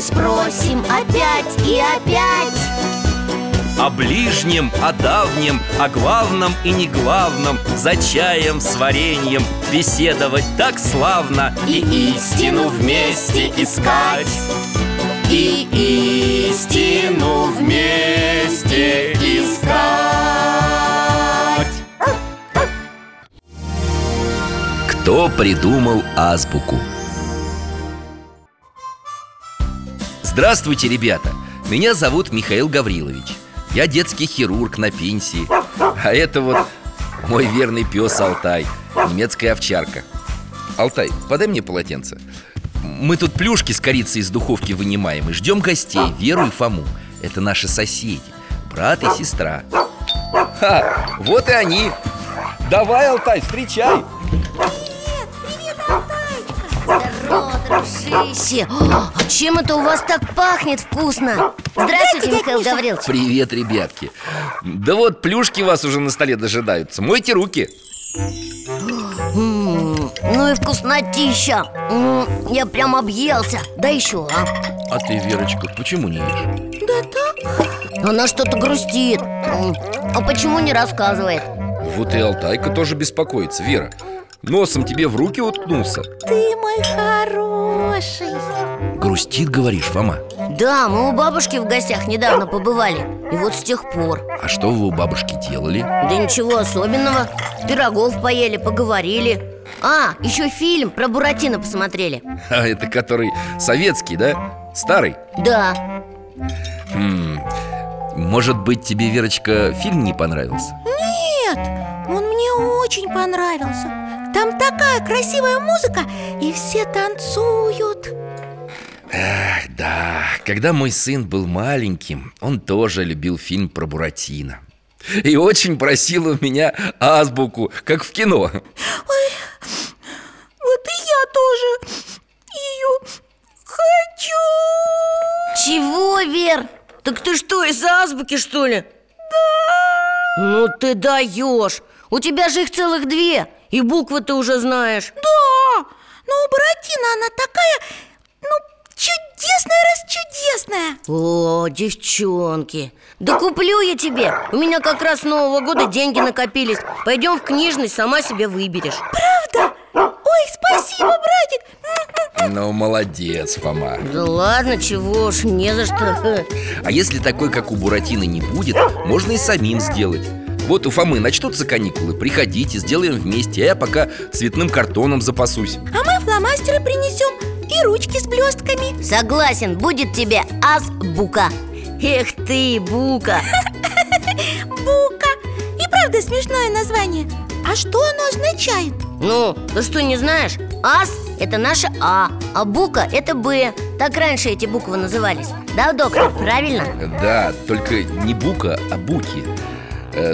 Мы спросим опять и опять. О ближнем, о давнем, о главном и не главном За чаем с вареньем беседовать так славно И истину вместе искать. И истину вместе искать. Кто придумал азбуку? Здравствуйте, ребята! Меня зовут Михаил Гаврилович. Я детский хирург на пенсии. А это вот мой верный пес Алтай Немецкая овчарка. Алтай, подай мне полотенце. Мы тут плюшки с корицей из духовки вынимаем И ждем гостей, Веру и Фому. Это наши соседи, брат и сестра. Ха, вот и они. Давай, Алтай, встречай О, а чем это у вас так пахнет вкусно? Здравствуйте, Михаил Гаврилович. Привет, ребятки. Да вот, плюшки вас уже на столе дожидаются. Мойте руки. М, Ну и вкуснотища. М, Я прям объелся. Да еще, а? А ты, Верочка, почему не ешь? Да так. Она что-то грустит. М, А почему не рассказывает? Вот и Алтайка тоже беспокоится, Вера. Носом тебе в руки уткнулся. Ты мой хороший Грустит, говоришь, Фома? Да, мы у бабушки в гостях недавно побывали. И вот с тех пор. А что вы у бабушки делали? Да ничего особенного. Пирогов поели, поговорили. А, еще фильм про Буратино посмотрели. А это который советский, да? Старый? Да, Хм, Может быть, тебе, Верочка, фильм не понравился? Нет, он мне очень понравился Там такая красивая музыка И все танцуют. Эх, да, когда мой сын был маленьким Он тоже любил фильм про Буратино. И очень просил у меня азбуку, как в кино. Вот и я тоже ее хочу. Чего, Вер? Так ты что, из азбуки, что ли? Да. Ну ты даешь У тебя же их целых две И буквы ты уже знаешь. Да, но у Буратино она такая, ну, чудесная раз чудесная. О, девчонки Да куплю я тебе. У меня как раз с Нового года деньги накопились. Пойдем в книжный, сама себе выберешь. Правда? Ой, спасибо, братик. Ну, молодец, Фома. Да ладно, чего уж, не за что. А если такой, как у Буратино, не будет, можно и самим сделать Вот у Фомы начнутся каникулы, приходите, сделаем вместе А я пока цветным картоном запасусь. А мы фломастеры принесем и ручки с блестками. Согласен, будет тебе азбука Эх ты, бука. Бука. И правда смешное название. А что оно означает? Ну, ты что, не знаешь? Ас – это наше А, а бука – это Б Так раньше эти буквы назывались. Да, доктор, правильно? Да, только не бука, а буки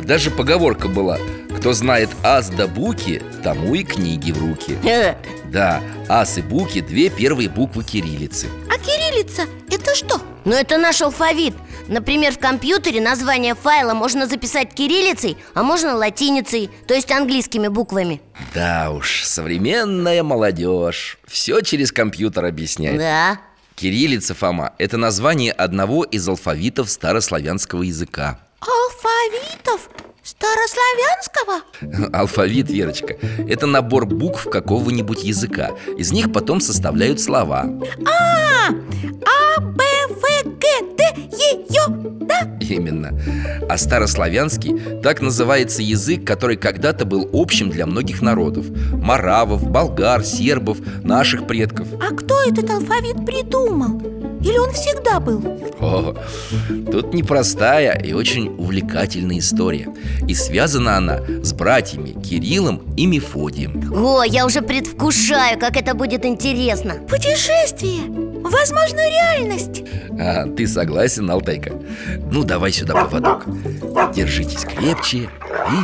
Даже поговорка была Кто знает ас да буки, тому и книги в руки Э, Да, ас и буки – две первые буквы кириллицы. А кириллица это что? Но это наш алфавит. Например, в компьютере название файла можно записать кириллицей, а можно латиницей, то есть английскими буквами. Да уж, современная молодежь Все через компьютер объясняет. Да, Кириллица, Фома, это название одного из алфавитов старославянского языка Алфавитов? Старославянского? Алфавит, Верочка, это набор букв какого-нибудь языка Из них потом составляют слова А, а да? Именно А старославянский так называется язык, который когда-то был общим для многих народов Маравов, болгар, сербов, наших предков А кто этот алфавит придумал? Или он всегда был? О, тут непростая и очень увлекательная история. И связана она с братьями Кириллом и Мефодием. О, я уже предвкушаю, как это будет интересно. Путешествие. Возможно, реальность. А, Ты согласен, Алтайка? Ну, давай сюда поводок. Держитесь крепче и...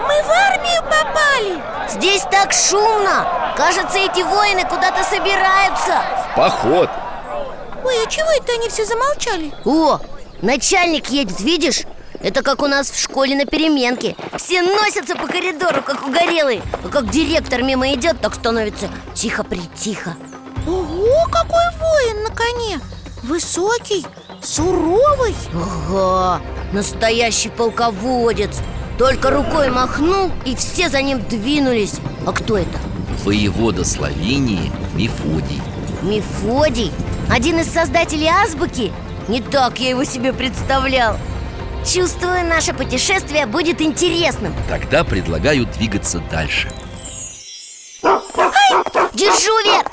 Мы в армию попали Здесь так шумно. Кажется, эти воины куда-то собираются. В поход. Ой, а чего это они все замолчали? О, начальник едет, видишь? Это как у нас в школе на переменке. Все носятся по коридору, как угорелые. А как директор мимо идет, так становится тихо-притихо Ого, какой воин на коне! Высокий, суровый! Ага, настоящий полководец Только рукой махнул, и все за ним двинулись А кто это? Воевода Словении Мефодий Мефодий? Один из создателей азбуки? Не так я его себе представлял Чувствую, наше путешествие будет интересным Тогда предлагаю двигаться дальше Держу, Вер!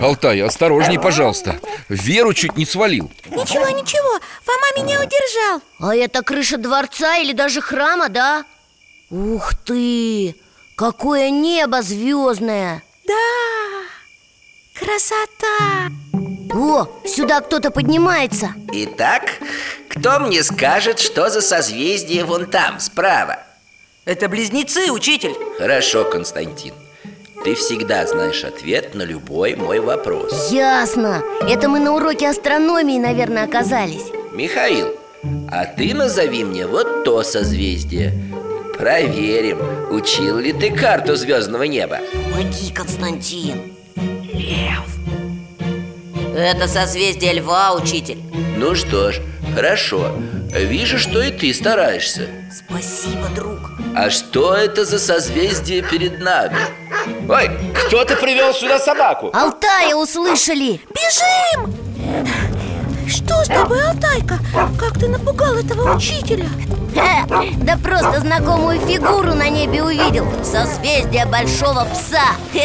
Алтай, осторожней, пожалуйста Веру чуть не свалил Ничего, ничего, меня удержал А это крыша дворца или даже храма, да? Ух ты! Какое небо звездное! Да, красота О, сюда кто-то поднимается Итак, кто мне скажет, что за созвездие вон там, справа? Это близнецы, учитель Хорошо, Константин Ты всегда знаешь ответ на любой мой вопрос Ясно, это мы на уроке астрономии, наверное, оказались Михаил, а ты назови мне вот то созвездие. Проверим, учил ли ты карту звездного неба? Помоги, Константин. Это созвездие льва, учитель. Ну что ж, хорошо. Вижу, что и ты стараешься. Спасибо, друг. А что это за созвездие перед нами? Ой, кто-то привел сюда собаку. Алтая услышали. Бежим! Что с тобой, Алтайка? Как ты напугал этого учителя? Да просто знакомую фигуру на небе увидел Созвездие большого пса.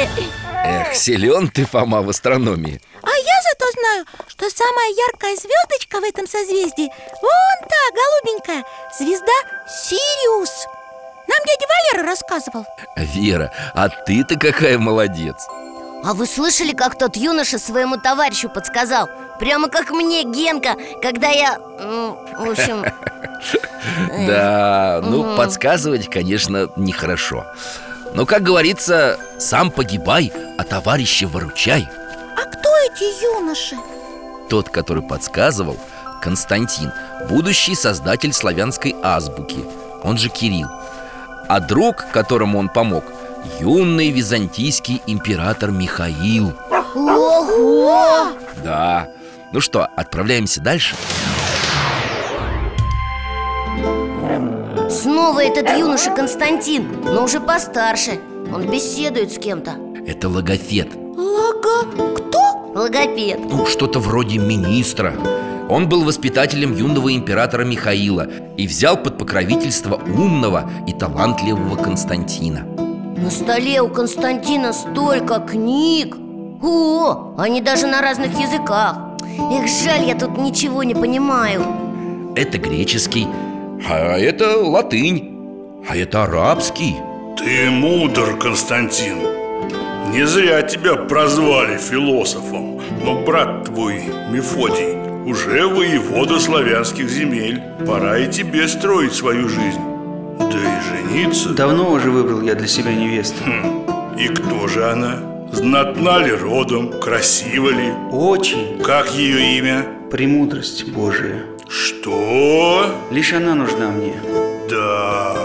Эх, силен ты, Фома, в астрономии А я зато знаю, что самая яркая звездочка в этом созвездии Вон та, голубенькая, звезда Сириус Нам дядя Валера рассказывал Вера, а ты-то какая молодец А вы слышали, как тот юноша своему товарищу подсказал? Прямо как мне, Генка, когда я... ну, в общем... Да, ну, подсказывать, конечно, нехорошо Но, как говорится, сам погибай, а товарища выручай А кто эти юноши? Тот, который подсказывал, Константин Будущий создатель славянской азбуки Он же Кирилл А друг, которому он помог Юный византийский император Михаил. Ого! Да. Ну что, отправляемся дальше? Снова этот юноша Константин, но уже постарше. Он беседует с кем-то. Это логофет Лага... Кто? Логопед. Ну, что-то вроде министра. Он был воспитателем юного императора Михаила И взял под покровительство умного и талантливого Константина На столе у Константина столько книг. О, они даже на разных языках. Эх, жаль, я тут ничего не понимаю. Это греческий, а это латынь, а это арабский. Ты мудр, Константин. Не зря тебя прозвали философом. Но брат твой, Мефодий, уже воевода славянских земель. Пора и тебе строить свою жизнь Да и жениться Давно уже выбрал я для себя невесту Хм, И кто же она? Знатна ли родом? Красива ли? Очень Как ее имя? премудрость Божия Что? Лишь она нужна мне Да,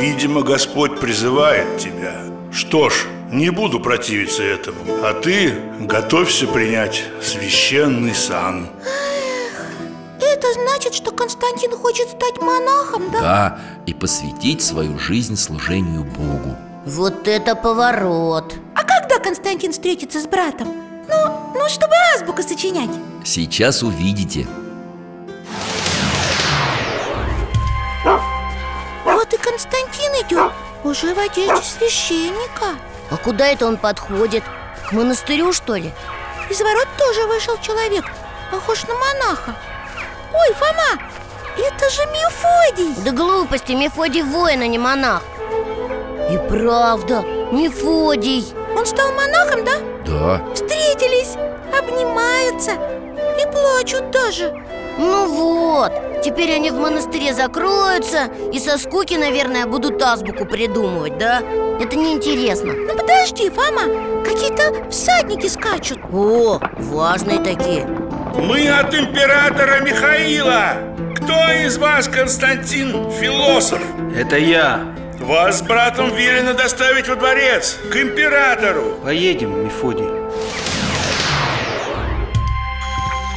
видимо, Господь призывает тебя Что ж, не буду противиться этому А ты готовься принять священный сан значит, что Константин хочет стать монахом, да? Да, и посвятить свою жизнь служению Богу Вот это поворот А когда Константин встретится с братом? Ну, ну, чтобы азбуку сочинять Сейчас увидите Вот и Константин идет Уже в одежде священника А куда это он подходит? К монастырю, что ли? Из ворот тоже вышел человек Похож на монаха Ой, Фома, это же Мефодий! Да глупости, Мефодий воин, а не монах. И правда, Мефодий. Он стал монахом, да? Да, Встретились, обнимаются и плачут даже Ну вот, теперь они в монастыре закроются И со скуки, наверное, будут азбуку придумывать, да? Это неинтересно. Ну подожди, Фома, какие-то всадники скачут. О, важные такие Мы от императора Михаила. Кто из вас, Константин, философ? Это я. Вас с братом велено доставить во дворец К императору. Поедем, Мефодий.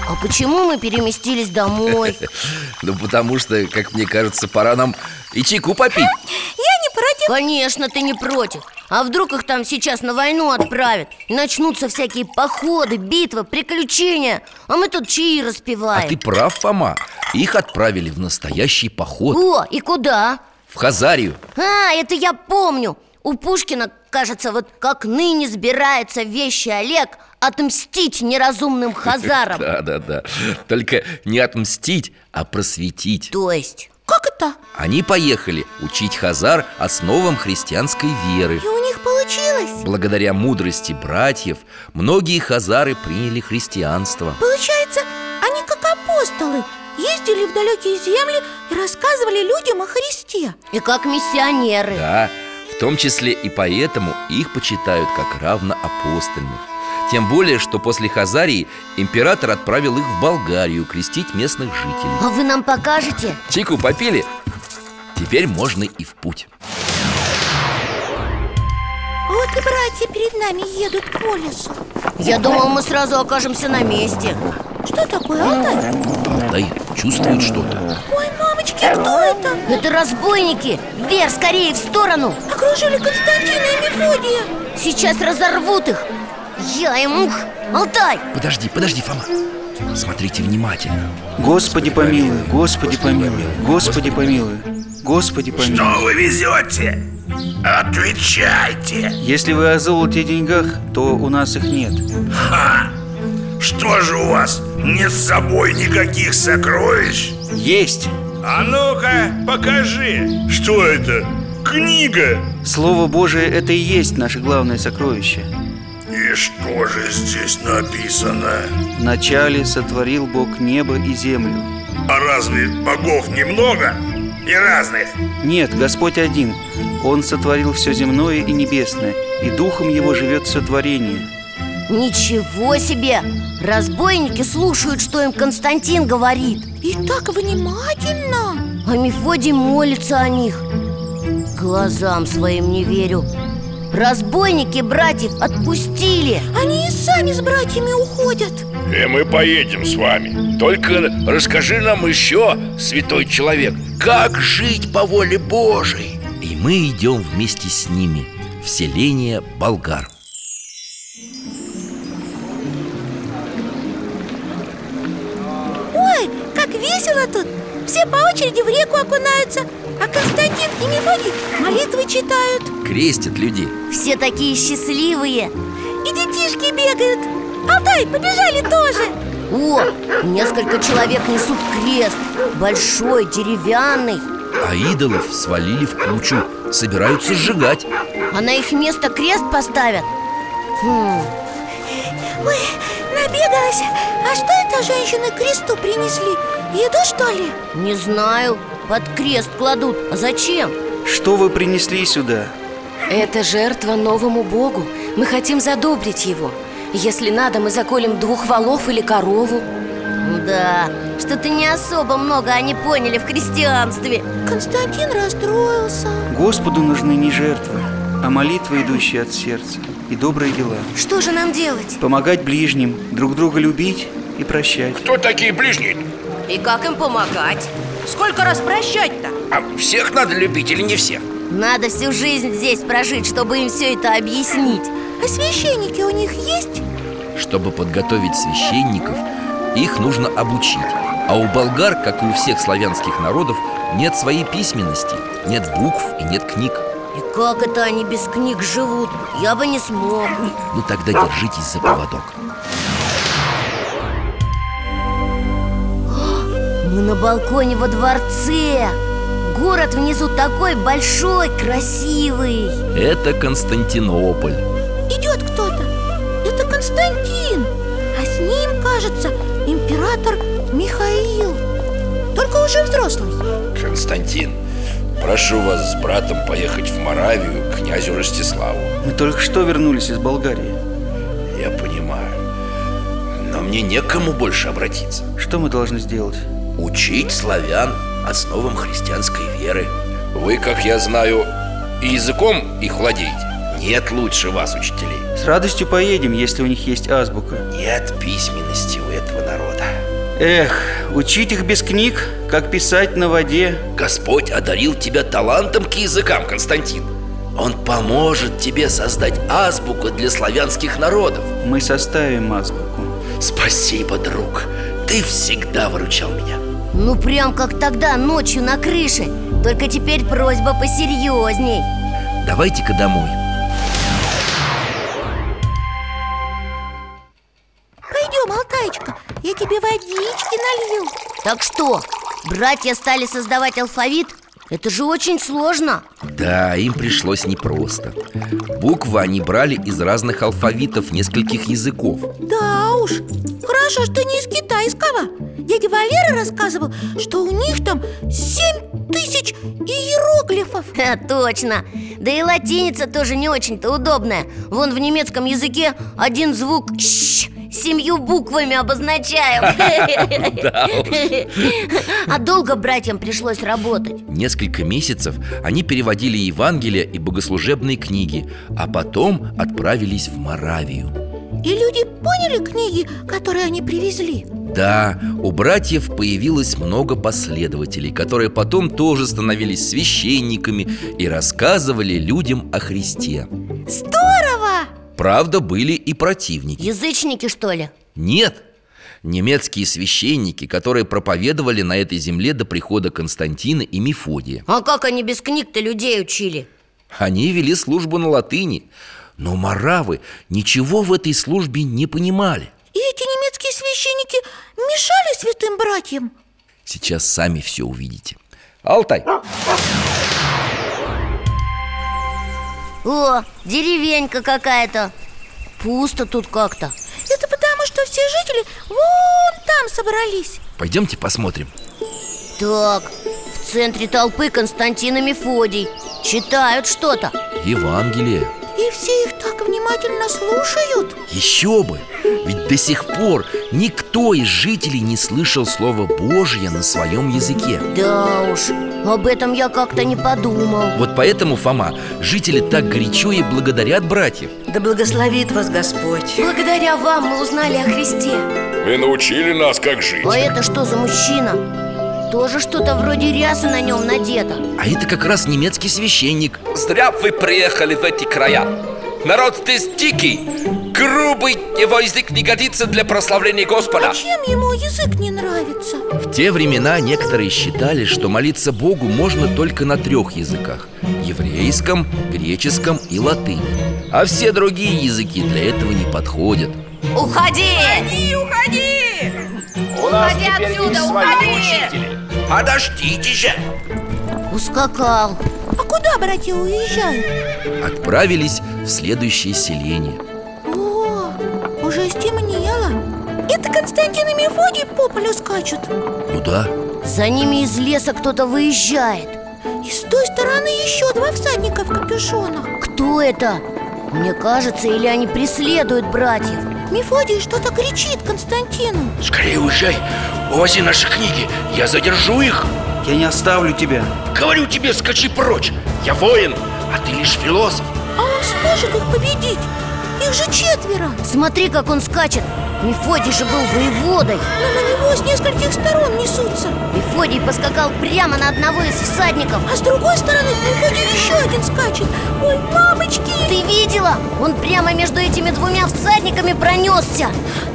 А почему мы переместились домой? ну потому что, как мне кажется, пора нам и чайку попить Я не против. Конечно, ты не против А вдруг их там сейчас на войну отправят? И начнутся всякие походы, битвы, приключения. А мы тут чаи А распеваем ты прав, Фома. Их отправили в настоящий поход. О, и куда? В Хазарию. А, это я помню. У Пушкина, кажется, вот как ныне сбирается вещи Олег Отмстить неразумным хазарам. Да-да-да Только не отмстить, а просветить. То есть Как это? Они поехали учить хазар основам христианской веры. И у них получилось? Благодаря мудрости братьев Многие хазары приняли христианство. Получается, они как апостолы Ездили в далекие земли и рассказывали людям о Христе. И как миссионеры. Да, в том числе и поэтому их почитают как равноапостольных Тем более, что после Хазарии император отправил их в Болгарию крестить местных жителей А вы нам покажете? Чайку попили? Теперь можно и в путь Вот и братья перед нами едут по лесу Я думал, мы сразу окажемся на месте Что такое, Алтай? Алтай чувствует что-то Ой, мамочки, кто это? Это разбойники! Вверх, скорее, в сторону! Окружили Константина и Мефодия Сейчас разорвут их! Я им ух! Алтай! Подожди, подожди, Фома Смотрите внимательно Господи помилуй, Господи помилуй, Господи помилуй, Господи помилуй вы везете? Отвечайте Если вы о золоте и деньгах, то у нас их нет Ха! Что же у вас? Нет с собой никаких сокровищ? Есть! А ну-ка, покажи Что это? Книга? Слово Божие – это и есть наше главное сокровище И что же здесь написано? Вначале сотворил Бог небо и землю А разве богов немного? И разных? Нет, Господь один Он сотворил все земное и небесное И духом Его живет все творение Ничего себе! Разбойники слушают, что им Константин говорит И так внимательно А Мефодий молится о них Глазам своим не верю Разбойники братьев отпустили. Они и сами с братьями уходят. И мы поедем с вами. Только расскажи нам еще, святой человек Как жить по воле Божией? И мы идем вместе с ними в селение Болгар. Ой, как весело тут. Все по очереди в реку окунаются А Константин и Мефодий молитвы читают. Крестят людей. Все такие счастливые. И детишки бегают. Алтай, побежали тоже. О, несколько человек несут крест. Большой, деревянный. А идолов свалили в кучу. Собираются сжигать. А на их место крест поставят? Хм, Ой, набегалась. А что это женщины к кресту принесли? Еду, что ли? не знаю Под крест кладут А зачем? Что вы принесли сюда? Это жертва новому богу Мы хотим задобрить его Если надо, мы заколем двух волов или корову Да, что-то не особо много они поняли в христианстве Константин расстроился Господу нужны не жертвы, а молитвы, идущие от сердца И добрые дела Что же нам делать? Помогать ближним, друг друга любить и прощать Кто такие ближние? И как им помогать? Сколько раз прощать-то? А всех надо любить или не всех? Надо всю жизнь здесь прожить, чтобы им все это объяснить А священники у них есть? Чтобы подготовить священников, их нужно обучить А у болгар, как и у всех славянских народов, нет своей письменности Нет букв и нет книг И как это они без книг живут? Я бы не смог Ну тогда держитесь за поводок Мы на балконе во дворце. Город внизу такой большой, красивый. Это Константинополь. Идет кто-то. Это Константин. А с ним, кажется, император Михаил. Только уже взрослый. Константин, прошу вас с братом поехать в Моравию к князю Ростиславу. Мы только что вернулись из Болгарии. Я понимаю Но мне некому больше обратиться. Что мы должны сделать? Учить славян основам христианской веры. Вы, как я знаю, и языком их владеете. Нет лучше вас, учителей. С радостью поедем, если у них есть азбука. Нет письменности у этого народа. Эх, учить их без книг, как писать на воде. Господь одарил тебя талантом к языкам, Константин. Он поможет тебе создать азбуку для славянских народов. Мы составим азбуку. Спасибо, друг. Ты всегда выручал меня Ну прям как тогда, ночью на крыше. Только теперь просьба посерьезней. Давайте-ка домой. Пойдем, Алтаечка, я тебе водички налью. Так что, братья стали создавать алфавит? Это же очень сложно. Да, им пришлось непросто. Буквы они брали из разных алфавитов нескольких языков. Да уж, хорошо, что не из китайского Дядя Валера рассказывал, что у них там семь тысяч иероглифов. Ха, Точно. Да и латиница тоже не очень-то удобная. Вон в немецком языке один звук «щ» семью буквами обозначаем. А долго братьям пришлось работать? Несколько месяцев они переводили Евангелие и богослужебные книги А потом отправились в Моравию И люди поняли книги, которые они привезли Да, у братьев появилось много последователей Которые потом тоже становились священниками И рассказывали людям о Христе Здорово! Правда, были и противники Язычники, что ли? Нет, немецкие священники, которые проповедовали на этой земле до прихода Константина и Мефодия А как они без книг-то людей учили? Они вели службу на латыни Но маравы ничего в этой службе не понимали. И эти немецкие священники мешали святым братьям? Сейчас сами все увидите. Алтай, О, деревенька какая-то. Пусто тут как-то. Это потому, что все жители вон там собрались. Пойдемте посмотрим. Так, в центре толпы Константин и Мефодий. Читают что-то. Евангелие И все их так внимательно слушают? Еще бы! Ведь до сих пор никто из жителей не слышал слова Божье на своем языке. Да уж, об этом я как-то не подумал. Вот поэтому, Фома, жители так горячо и благодарят братьев. Да благословит вас Господь. Благодаря вам мы узнали о Христе. Вы научили нас, как жить. А это что за мужчина? Тоже что-то вроде рясы на нем надето. А это как раз немецкий священник. Зря вы приехали в эти края. Народ здесь дикий. Грубый, его язык не годится для прославления Господа. А чем ему язык не нравится? В те времена некоторые считали, что молиться Богу можно только на трех языках Еврейском, греческом и латыни. А все другие языки для этого не подходят. Уходи! У нас теперь отсюда, есть свои уходи! учители. Подождите же! Ускакал. А куда братья уезжают? Отправились в следующее селение. О, уже стемнело. Это Константин и Мефодий по полю скачут. Ну да, За ними из леса кто-то выезжает. И с той стороны еще два всадника в капюшонах. Кто это? Мне кажется, или они преследуют братьев Мефодий что-то кричит Константину. Скорее уезжай. Увози наши книги. Я задержу их. Я не оставлю тебя. Говорю тебе, скачи прочь. Я воин, а ты лишь философ. А он сможет их победить? Их же четверо. Смотри, как он скачет Мефодий же был воеводой. Но на него с нескольких сторон несутся. Мефодий поскакал прямо на одного из всадников. А с другой стороны Мефодий еще один скачет. Ой, мамочки! Ты видела? Он прямо между этими двумя всадниками пронесся.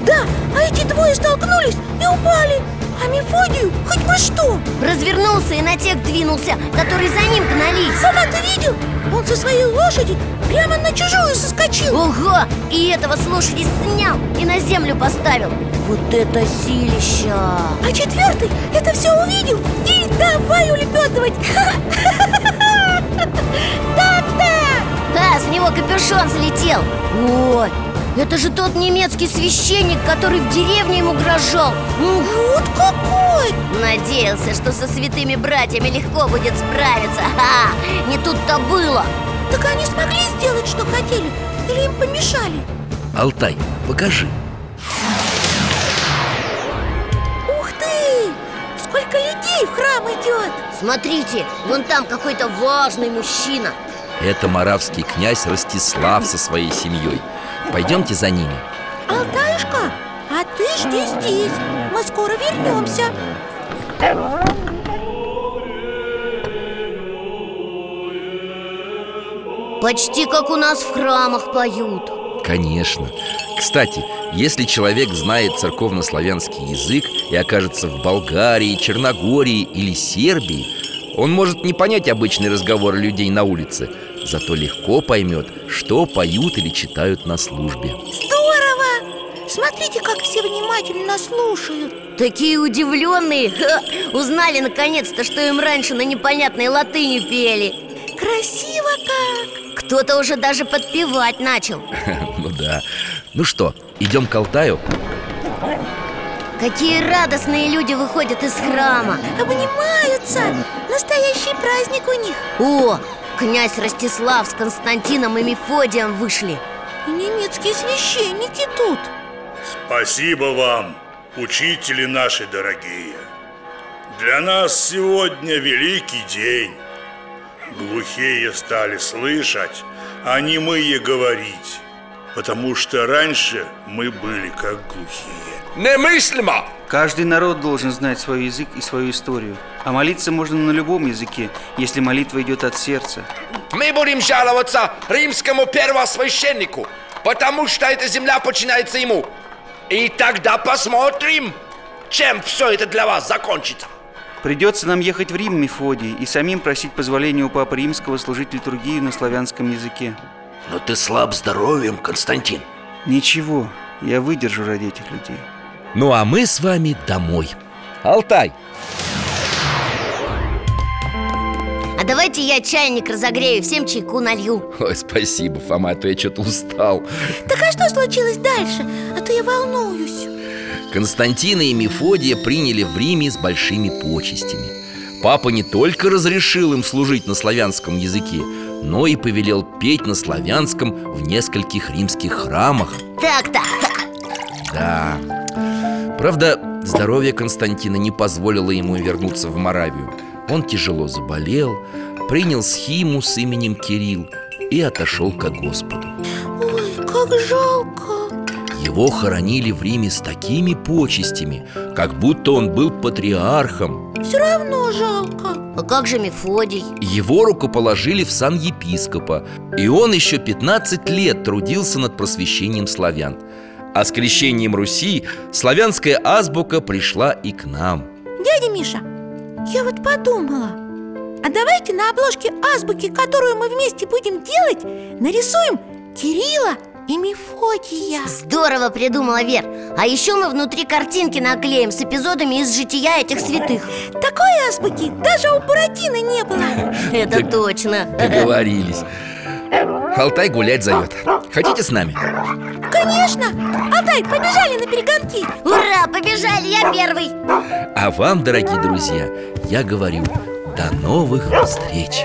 Да, а эти двое столкнулись и упали А Мефодию хоть бы что Развернулся и на тех двинулся, которые за ним гнались Сама ты видел? Он со своей лошади прямо на чужую соскочил Ого! И этого с лошади снял и на землю поставил Вот это силища! А четвертый это все увидел и давай улепетывать Так-то! Да, с него капюшон слетел Ой, это же тот немецкий священник, который в деревне ему угрожал Ух, Вот какой! Надеялся, что со святыми братьями легко будет справиться Ха! Не тут-то было Так они смогли сделать, что хотели? Или им помешали? Алтай, покажи Ух ты! Сколько людей в храм идет! Смотрите, вон там какой-то важный мужчина Это маравский князь Ростислав со своей семьей Пойдемте за ними. Алтаюшка, а ты жди здесь. Мы скоро вернемся. Почти как у нас в храмах поют. Конечно. Кстати, если человек знает церковнославянский язык И окажется в Болгарии, Черногории или Сербии Он может не понять обычный разговор людей на улице Зато легко поймет, что поют или читают на службе Здорово! Смотрите, как все внимательно слушают Такие удивленные Ха! Узнали наконец-то, что им раньше на непонятной латыни пели Красиво как! Кто-то уже даже подпевать начал Ну да Ну что, идем к Алтаю? Какие радостные люди выходят из храма Обнимаются! Настоящий праздник у них О, князь Ростислав с Константином и Мефодием вышли. И немецкие священники тут. Спасибо вам, учители наши дорогие. Для нас сегодня великий день. Глухие стали слышать, а немые говорить Потому что раньше мы были как глухие. Немыслимо! Каждый народ должен знать свой язык и свою историю. А молиться можно на любом языке, если молитва идет от сердца. Мы будем жаловаться римскому первосвященнику Потому что эта земля подчиняется ему. И тогда посмотрим, чем все это для вас закончится. Придется нам ехать в Рим, Мефодий, и самим просить позволения у Папы Римского служить литургию на славянском языке Но ты слаб здоровьем, Константин. Ничего, я выдержу ради этих людей. Ну а мы с вами домой. Алтай, А давайте я чайник разогрею, всем чайку налью. Ой, спасибо, Фома, а то я что-то устал. Так а что случилось дальше? А то я волнуюсь. Константина и Мефодия приняли в Риме с большими почестями. Папа не только разрешил им служить на славянском языке Но и повелел петь на славянском в нескольких римских храмах. Так-то. Да. Правда, здоровье Константина не позволило ему вернуться в Моравию. Он тяжело заболел, принял схиму с именем Кирилл и отошел ко Господу. Ой, как жалко Его хоронили в Риме с такими почестями, как будто он был патриархом. Все равно жалко. А как же Мефодий? Его рукоположили в сан епископа И он еще 15 лет трудился над просвещением славян. А с крещением Руси славянская азбука пришла и к нам. Дядя Миша, я вот подумала А давайте на обложке азбуки, которую мы вместе будем делать Нарисуем Кирилла и Мефодия. Здорово придумала Вер. А еще мы внутри картинки наклеим с эпизодами из жития этих святых. Такой азбуки даже у Буратино не было. Это точно. Договорились. Алтай гулять зовет Хотите с нами? Конечно! Алтай, побежали на перегонки. Ура, побежали, я первый. А вам, дорогие друзья, я говорю До новых встреч!